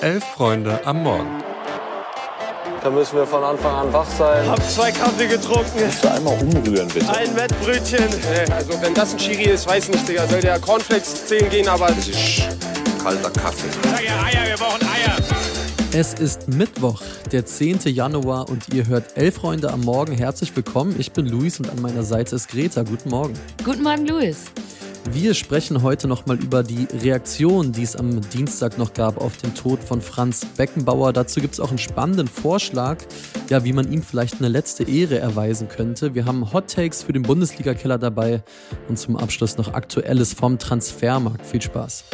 Elf Freunde am Morgen. Da müssen wir von Anfang an wach sein. Hab zwei Kaffee getrunken. Kannst du einmal umrühren, bitte? Ein Wettbrötchen. Also wenn das ein Schiri ist, weiß nicht, Digga. Soll der Cornflakes 10 gehen, aber... Das ist kalter Kaffee. Sag ja Eier, wir brauchen Eier. Es ist Mittwoch, der 10. Januar und ihr hört Elf Freunde am Morgen. Herzlich willkommen. Ich bin Luis und an meiner Seite ist Greta. Guten Morgen. Guten Morgen, Luis. Wir sprechen heute nochmal über die Reaktion, die es am Dienstag noch gab auf den Tod von Franz Beckenbauer. Dazu gibt es auch einen spannenden Vorschlag, ja, wie man ihm vielleicht eine letzte Ehre erweisen könnte. Wir haben Hot Takes für den Bundesliga-Keller dabei und zum Abschluss noch Aktuelles vom Transfermarkt. Viel Spaß.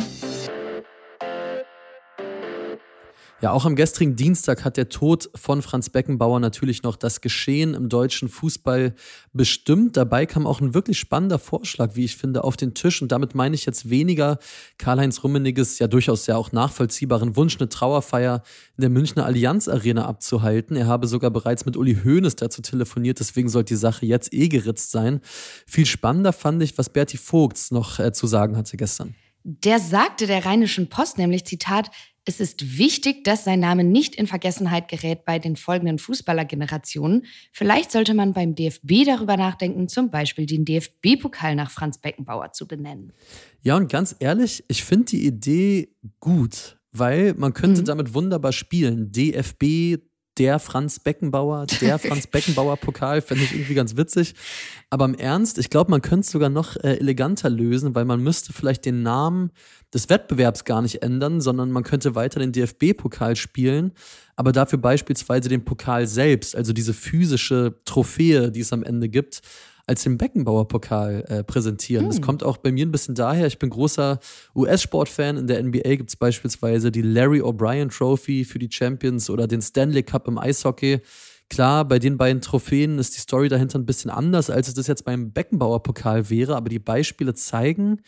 Ja, auch am gestrigen Dienstag hat der Tod von Franz Beckenbauer natürlich noch das Geschehen im deutschen Fußball bestimmt. Dabei kam auch ein wirklich spannender Vorschlag, wie ich finde, auf den Tisch. Und damit meine ich jetzt weniger Karl-Heinz Rummeniges ja durchaus ja auch nachvollziehbaren Wunsch, eine Trauerfeier in der Münchner Allianz Arena abzuhalten. Er habe sogar bereits mit Uli Hoeneß dazu telefoniert, deswegen sollte die Sache jetzt eh geritzt sein. Viel spannender fand ich, was Berti Vogts noch äh, zu sagen hatte gestern. Der sagte der Rheinischen Post nämlich, Zitat, es ist wichtig, dass sein Name nicht in Vergessenheit gerät bei den folgenden Fußballergenerationen. Vielleicht sollte man beim DFB darüber nachdenken, zum Beispiel den DFB-Pokal nach Franz Beckenbauer zu benennen. Ja, und ganz ehrlich, ich finde die Idee gut, weil man könnte mhm. damit wunderbar spielen. DFB, der Franz Beckenbauer, der Franz Beckenbauer Pokal, fände ich irgendwie ganz witzig. Aber im Ernst, ich glaube, man könnte es sogar noch äh, eleganter lösen, weil man müsste vielleicht den Namen des Wettbewerbs gar nicht ändern, sondern man könnte weiter den DFB-Pokal spielen, aber dafür beispielsweise den Pokal selbst, also diese physische Trophäe, die es am Ende gibt, als den Beckenbauer-Pokal äh, präsentieren. Hm. Das kommt auch bei mir ein bisschen daher. Ich bin großer US-Sportfan. In der NBA gibt es beispielsweise die Larry O'Brien Trophy für die Champions oder den Stanley Cup im Eishockey. Klar, bei den beiden Trophäen ist die Story dahinter ein bisschen anders, als es das jetzt beim Beckenbauer-Pokal wäre, aber die Beispiele zeigen,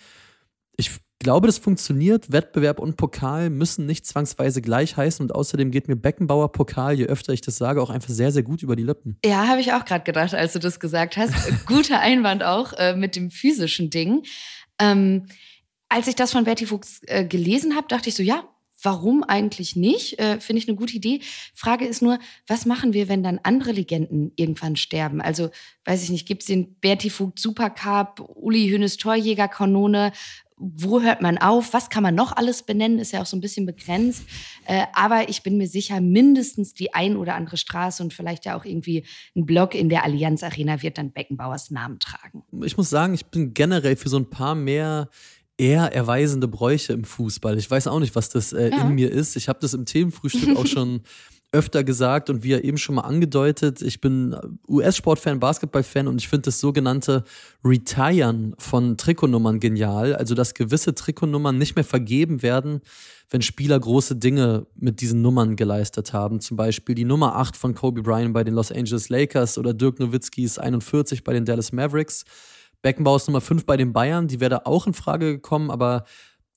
ich glaube, das funktioniert. Wettbewerb und Pokal müssen nicht zwangsweise gleich heißen. Und außerdem geht mir Beckenbauer Pokal, je öfter ich das sage, auch einfach sehr, sehr gut über die Lippen. Ja, habe ich auch gerade gedacht, als du das gesagt hast. Guter Einwand auch äh, mit dem physischen Ding. Ähm, als ich das von Bertie Fuchs äh, gelesen habe, dachte ich so, ja, warum eigentlich nicht? Äh, Finde ich eine gute Idee. Frage ist nur, was machen wir, wenn dann andere Legenden irgendwann sterben? Also, weiß ich nicht, gibt es den Bertie Vogt Supercup, Uli Hönes Torjägerkanone wo hört man auf, was kann man noch alles benennen, ist ja auch so ein bisschen begrenzt. Äh, aber ich bin mir sicher, mindestens die ein oder andere Straße und vielleicht ja auch irgendwie ein Block in der Allianz Arena wird dann Beckenbauers Namen tragen. Ich muss sagen, ich bin generell für so ein paar mehr eher erweisende Bräuche im Fußball. Ich weiß auch nicht, was das äh, ja. in mir ist. Ich habe das im Themenfrühstück auch schon öfter gesagt und wie er eben schon mal angedeutet, ich bin US-Sportfan, Basketballfan und ich finde das sogenannte Retiren von Trikotnummern genial. Also, dass gewisse Trikotnummern nicht mehr vergeben werden, wenn Spieler große Dinge mit diesen Nummern geleistet haben. Zum Beispiel die Nummer 8 von Kobe Bryant bei den Los Angeles Lakers oder Dirk Nowitzkis 41 bei den Dallas Mavericks. Beckenbauer ist Nummer 5 bei den Bayern, die wäre da auch in Frage gekommen, aber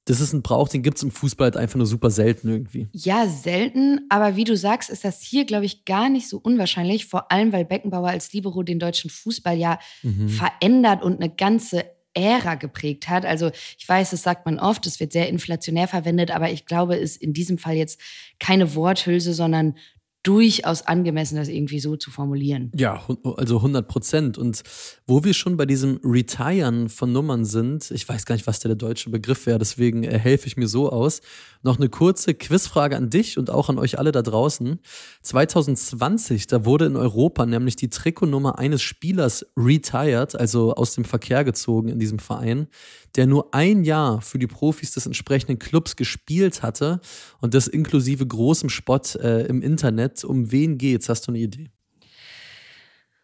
das ist ein Brauch, den gibt es im Fußball halt einfach nur super selten irgendwie. Ja, selten, aber wie du sagst, ist das hier, glaube ich, gar nicht so unwahrscheinlich, vor allem weil Beckenbauer als Libero den deutschen Fußball ja mhm. verändert und eine ganze Ära geprägt hat. Also ich weiß, das sagt man oft, es wird sehr inflationär verwendet, aber ich glaube, es ist in diesem Fall jetzt keine Worthülse, sondern durchaus angemessen, das irgendwie so zu formulieren. Ja, also 100 Prozent. Und wo wir schon bei diesem Retiren von Nummern sind, ich weiß gar nicht, was der, deutsche Begriff wäre, deswegen äh, helfe ich mir so aus. Noch eine kurze Quizfrage an dich und auch an euch alle da draußen. 2020, da wurde in Europa nämlich die Trikotnummer eines Spielers retired, also aus dem Verkehr gezogen in diesem Verein der nur ein Jahr für die Profis des entsprechenden Clubs gespielt hatte und das inklusive großem Spott äh, im Internet. Um wen geht's? Hast du eine Idee?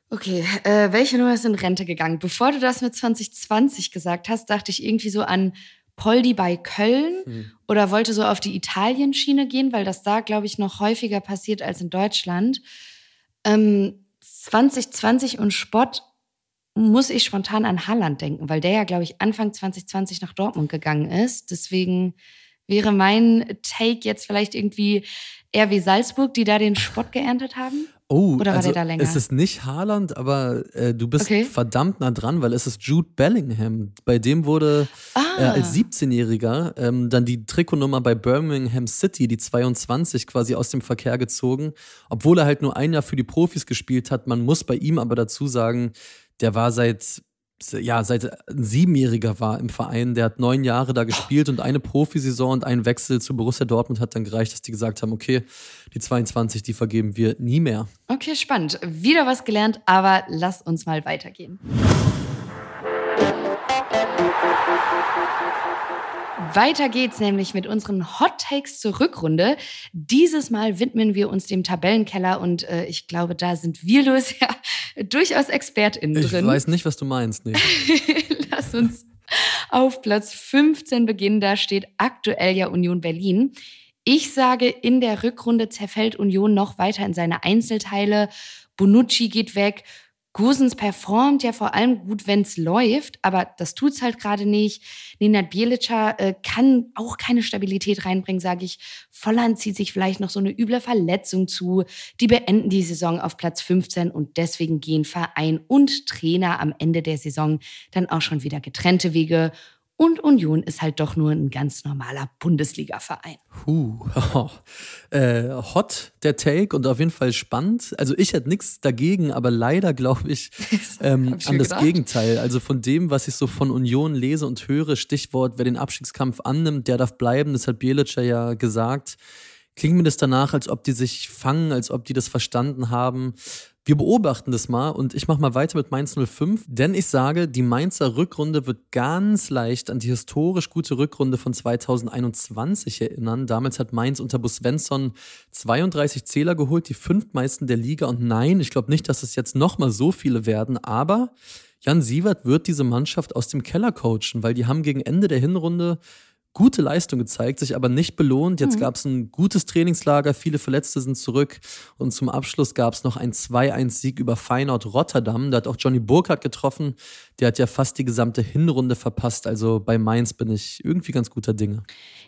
Okay, äh, welche Nummer ist in Rente gegangen? Bevor du das mit 2020 gesagt hast, dachte ich irgendwie so an Poldi bei Köln hm. oder wollte so auf die Italien-Schiene gehen, weil das da, glaube ich, noch häufiger passiert als in Deutschland. Ähm, 2020 und Spott muss ich spontan an Haaland denken, weil der ja, glaube ich, Anfang 2020 nach Dortmund gegangen ist. Deswegen Wäre mein Take jetzt vielleicht irgendwie eher wie Salzburg, die da den Spott geerntet haben? Oh, Oder war also der da länger? es ist nicht Haaland, aber äh, du bist Okay. verdammt nah dran, weil es ist Jude Bellingham. Bei dem wurde Ah. äh, als 17-Jähriger ähm, dann die Trikotnummer bei Birmingham City, die 22, quasi aus dem Verkehr gezogen. Obwohl er halt nur ein Jahr für die Profis gespielt hat. Man muss bei ihm aber dazu sagen, der war seit ja, seit ein Siebenjähriger war im Verein, der hat neun Jahre da gespielt und eine Profisaison und ein Wechsel zu Borussia Dortmund hat dann gereicht, dass die gesagt haben, okay, die 22, die vergeben wir nie mehr. Okay, spannend. Wieder was gelernt, aber lass uns mal weitergehen. Weiter geht's nämlich mit unseren Hot Takes zur Rückrunde. Dieses Mal widmen wir uns dem Tabellenkeller und äh, ich glaube, da sind wir los ja durchaus ExpertInnen Ich drin. weiß nicht, was du meinst. Nee. Lass uns auf Platz 15 beginnen. Da steht aktuell ja Union Berlin. Ich sage, in der Rückrunde zerfällt Union noch weiter in seine Einzelteile. Bonucci geht weg. Gosens performt ja vor allem gut, wenn es läuft, aber das tut's halt gerade nicht. Nenad Bielica äh, kann auch keine Stabilität reinbringen, sage ich. Volland zieht sich vielleicht noch so eine üble Verletzung zu. Die beenden die Saison auf Platz 15 und deswegen gehen Verein und Trainer am Ende der Saison dann auch schon wieder getrennte Wege. Und Union ist halt doch nur ein ganz normaler Bundesliga-Verein. Puh. äh, hot der Take und auf jeden Fall spannend. Also ich hätte nichts dagegen, aber leider glaube ich ähm, ich an das gedacht. Gegenteil. Also von dem, was ich so von Union lese und höre, Stichwort, wer den Abstiegskampf annimmt, der darf bleiben. Das hat Bielica ja gesagt. Klingt mir das danach, als ob die sich fangen, als ob die das verstanden haben. Wir beobachten das mal und ich mache mal weiter mit Mainz 05, denn ich sage, die Mainzer Rückrunde wird ganz leicht an die historisch gute Rückrunde von 2021 erinnern. Damals hat Mainz unter Bus Svensson 32 Zähler geholt, die fünftmeisten der Liga. Und nein, ich glaube nicht, dass es jetzt nochmal so viele werden, aber Jan Sievert wird diese Mannschaft aus dem Keller coachen, weil die haben gegen Ende der Hinrunde gute Leistung gezeigt, sich aber nicht belohnt. Jetzt gab es ein gutes Trainingslager, viele Verletzte sind zurück und zum Abschluss gab es noch einen 2-1-Sieg über Feyenoord Rotterdam. Da hat auch Johnny Burkhardt getroffen. Der hat ja fast die gesamte Hinrunde verpasst. Also bei Mainz bin ich irgendwie ganz guter Dinge.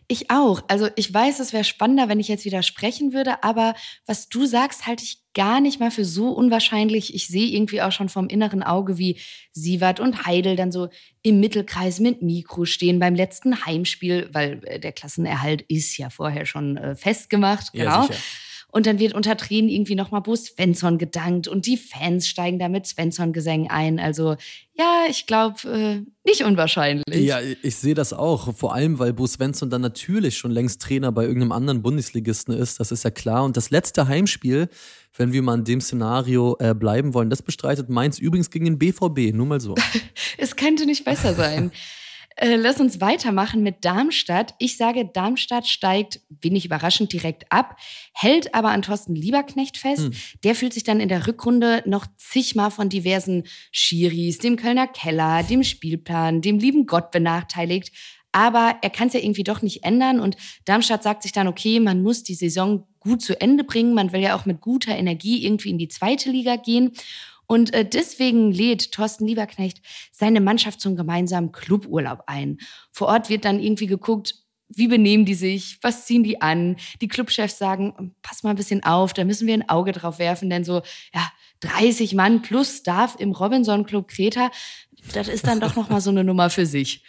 Ich auch. Also ich weiß, es wäre spannender, wenn ich jetzt widersprechen würde, aber was du sagst, halte ich gar nicht mal für so unwahrscheinlich. Ich sehe irgendwie auch schon vom inneren Auge, wie Sievert und Heidel dann so im Mittelkreis mit Mikro stehen beim letzten Heimspiel, weil äh, der Klassenerhalt ist ja vorher schon äh, festgemacht. Ja, Genau. sicher. Und dann wird unter Tränen irgendwie nochmal Bo Svensson gedankt und die Fans steigen da mit Svensson-Gesängen ein. Also ja, ich glaube, äh, nicht unwahrscheinlich. Ja, ich sehe das auch. Vor allem, weil Bo Svensson dann natürlich schon längst Trainer bei irgendeinem anderen Bundesligisten ist. Das ist ja klar. Und das letzte Heimspiel, wenn wir mal in dem Szenario äh, bleiben wollen, das bestreitet Mainz übrigens gegen den BVB. Nur mal so. Es könnte nicht besser sein. Äh, lass uns weitermachen mit Darmstadt. Ich sage, Darmstadt steigt wenig überraschend direkt ab, hält aber an Thorsten Lieberknecht fest. Hm. Der fühlt sich dann in der Rückrunde noch zigmal von diversen Schiris, dem Kölner Keller, dem Spielplan, dem lieben Gott benachteiligt. Aber er kann es ja irgendwie doch nicht ändern. Und Darmstadt sagt sich dann, okay, man muss die Saison gut zu Ende bringen. Man will ja auch mit guter Energie irgendwie in die zweite Liga gehen. Und äh, deswegen lädt Thorsten Lieberknecht seine Mannschaft zum gemeinsamen Cluburlaub ein. Vor Ort wird dann irgendwie geguckt, wie benehmen die sich, was ziehen die an. Die Clubchefs sagen, pass mal ein bisschen auf, da müssen wir ein Auge drauf werfen, denn so, ja, 30 Mann plus Staff im Robinson Club Kreta, das ist dann doch nochmal so eine Nummer für sich.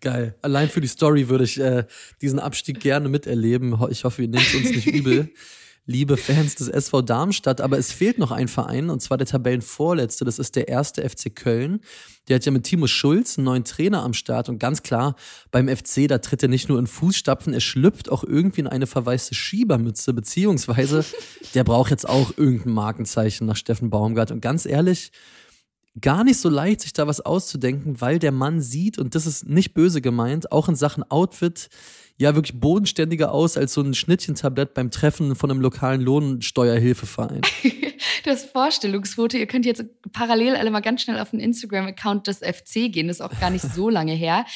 Geil. Allein für die Story würde ich äh, diesen Abstieg gerne miterleben. Ich hoffe, ihr nehmt uns nicht übel. Liebe Fans des SV Darmstadt, aber es fehlt noch ein Verein und zwar der Tabellenvorletzte. Das ist der erste FC Köln. Der hat ja mit Timo Schulz einen neuen Trainer am Start und ganz klar, beim FC, da tritt er nicht nur in Fußstapfen, er schlüpft auch irgendwie in eine verwaiste Schiebermütze, beziehungsweise der braucht jetzt auch irgendein Markenzeichen nach Steffen Baumgart. Und ganz ehrlich, gar nicht so leicht, sich da was auszudenken, weil der Mann sieht, und das ist nicht böse gemeint, auch in Sachen Outfit, ja wirklich bodenständiger aus als so ein Schnittchentablett beim Treffen von einem lokalen Lohnsteuerhilfeverein. Das Vorstellungsfoto, ihr könnt jetzt parallel alle mal ganz schnell auf den Instagram-Account des FC gehen, das ist auch gar nicht so lange her.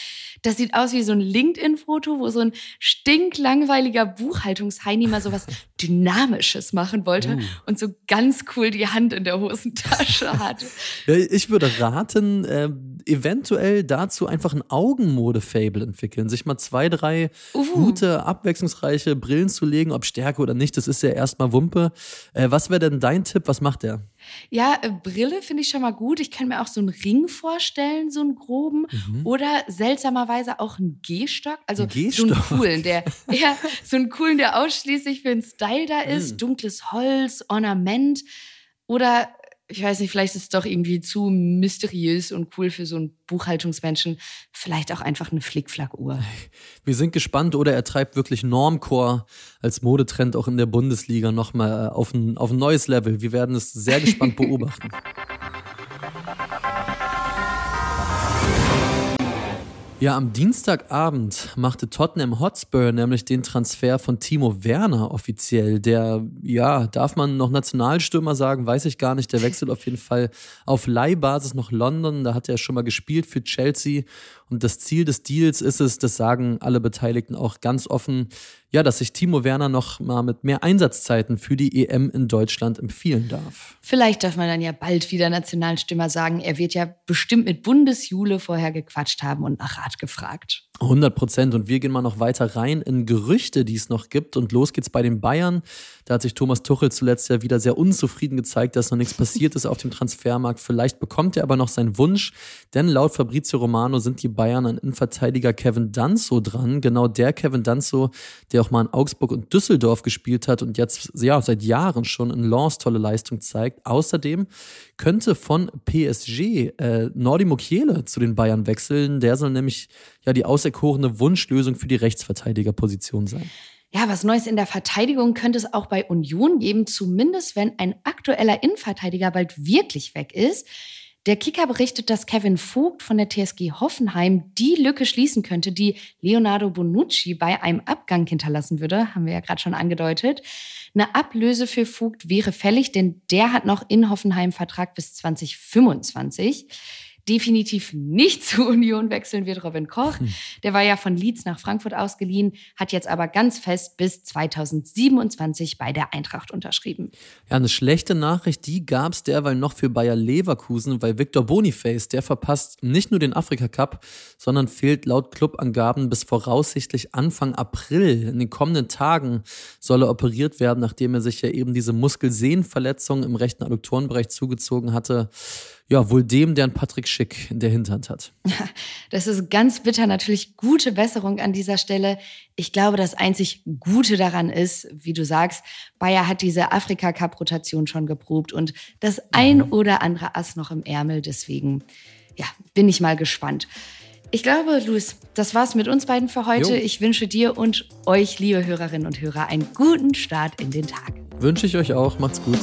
Das sieht aus wie so ein LinkedIn-Foto, wo so ein stinklangweiliger Buchhaltungsheini mal so was Dynamisches machen wollte und so ganz cool die Hand in der Hosentasche hatte. Ich würde raten, äh, eventuell dazu einfach ein Augenmode-Fable entwickeln. Sich mal zwei, drei Uhu. gute, abwechslungsreiche Brillen zu legen, ob Stärke oder nicht, das ist ja erstmal Wumpe. Äh, was wäre denn dein Tipp? Was macht der? Ja, äh, Brille finde ich schon mal gut. Ich kann mir auch so einen Ring vorstellen, so einen groben. Mhm. Oder seltsamerweise auch einen Gehstock. Also Gehstock. so einen coolen, der, ja, so einen coolen, der ausschließlich für den Style da ist. Mhm. Dunkles Holz, Ornament. Oder ich weiß nicht, vielleicht ist es doch irgendwie zu mysteriös und cool für so einen Buchhaltungsmenschen. Vielleicht auch einfach eine Flickflack-Uhr. Wir sind gespannt, oder er treibt wirklich Normcore als Modetrend auch in der Bundesliga nochmal auf ein, auf ein neues Level. Wir werden es sehr gespannt beobachten. Ja, am Dienstagabend machte Tottenham Hotspur nämlich den Transfer von Timo Werner offiziell. Der, ja, darf man noch Nationalstürmer sagen, weiß ich gar nicht. Der wechselt auf jeden Fall auf Leihbasis nach London. Da hat er schon mal gespielt für Chelsea. Und das Ziel des Deals ist es, das sagen alle Beteiligten auch ganz offen, ja, dass sich Timo Werner noch mal mit mehr Einsatzzeiten für die EM in Deutschland empfehlen darf. Vielleicht darf man dann ja bald wieder Nationalstürmer sagen. Er wird ja bestimmt mit Bundesjule vorher gequatscht haben und nach Rat gefragt. 100 Prozent. Und wir gehen mal noch weiter rein in Gerüchte, die es noch gibt. Und los geht's bei den Bayern. Da hat sich Thomas Tuchel zuletzt ja wieder sehr unzufrieden gezeigt, dass noch nichts passiert ist auf dem Transfermarkt. Vielleicht bekommt er aber noch seinen Wunsch. Denn laut Fabrizio Romano sind die Bayern an Innenverteidiger Kevin Danzo dran. Genau der Kevin Danzo, der auch mal in Augsburg und Düsseldorf gespielt hat und jetzt ja seit Jahren schon in Lens tolle Leistung zeigt. Außerdem könnte von PSG äh, Nordi Mukiele zu den Bayern wechseln. Der soll nämlich ja die auserkorene Wunschlösung für die Rechtsverteidigerposition sein. Ja, was Neues in der Verteidigung könnte es auch bei Union geben, zumindest wenn ein aktueller Innenverteidiger bald wirklich weg ist. Der Kicker berichtet, dass Kevin Vogt von der TSG Hoffenheim die Lücke schließen könnte, die Leonardo Bonucci bei einem Abgang hinterlassen würde, haben wir ja gerade schon angedeutet. Eine Ablöse für Vogt wäre fällig, denn der hat noch in Hoffenheim Vertrag bis 2025 definitiv nicht zu Union wechseln wird Robin Koch. Hm. Der war ja von Leeds nach Frankfurt ausgeliehen, hat jetzt aber ganz fest bis 2027 bei der Eintracht unterschrieben. Ja, eine schlechte Nachricht, die gab es derweil noch für Bayer Leverkusen, weil Victor Boniface, der verpasst nicht nur den Afrika Cup, sondern fehlt laut Clubangaben bis voraussichtlich Anfang April. In den kommenden Tagen soll er operiert werden, nachdem er sich ja eben diese Muskelsehnenverletzung im rechten Adduktorenbereich zugezogen hatte ja, wohl dem, der einen Patrick Schick in der Hinterhand hat. Das ist ganz bitter. Natürlich gute Besserung an dieser Stelle. Ich glaube, das einzig Gute daran ist, wie du sagst, Bayer hat diese Afrika-Cup-Rotation schon geprobt und das ein mhm. oder andere Ass noch im Ärmel. Deswegen, ja, bin ich mal gespannt. Ich glaube, Luis, das war's mit uns beiden für heute. Jo. Ich wünsche dir und euch, liebe Hörerinnen und Hörer, einen guten Start in den Tag. Wünsche ich euch auch. Macht's gut.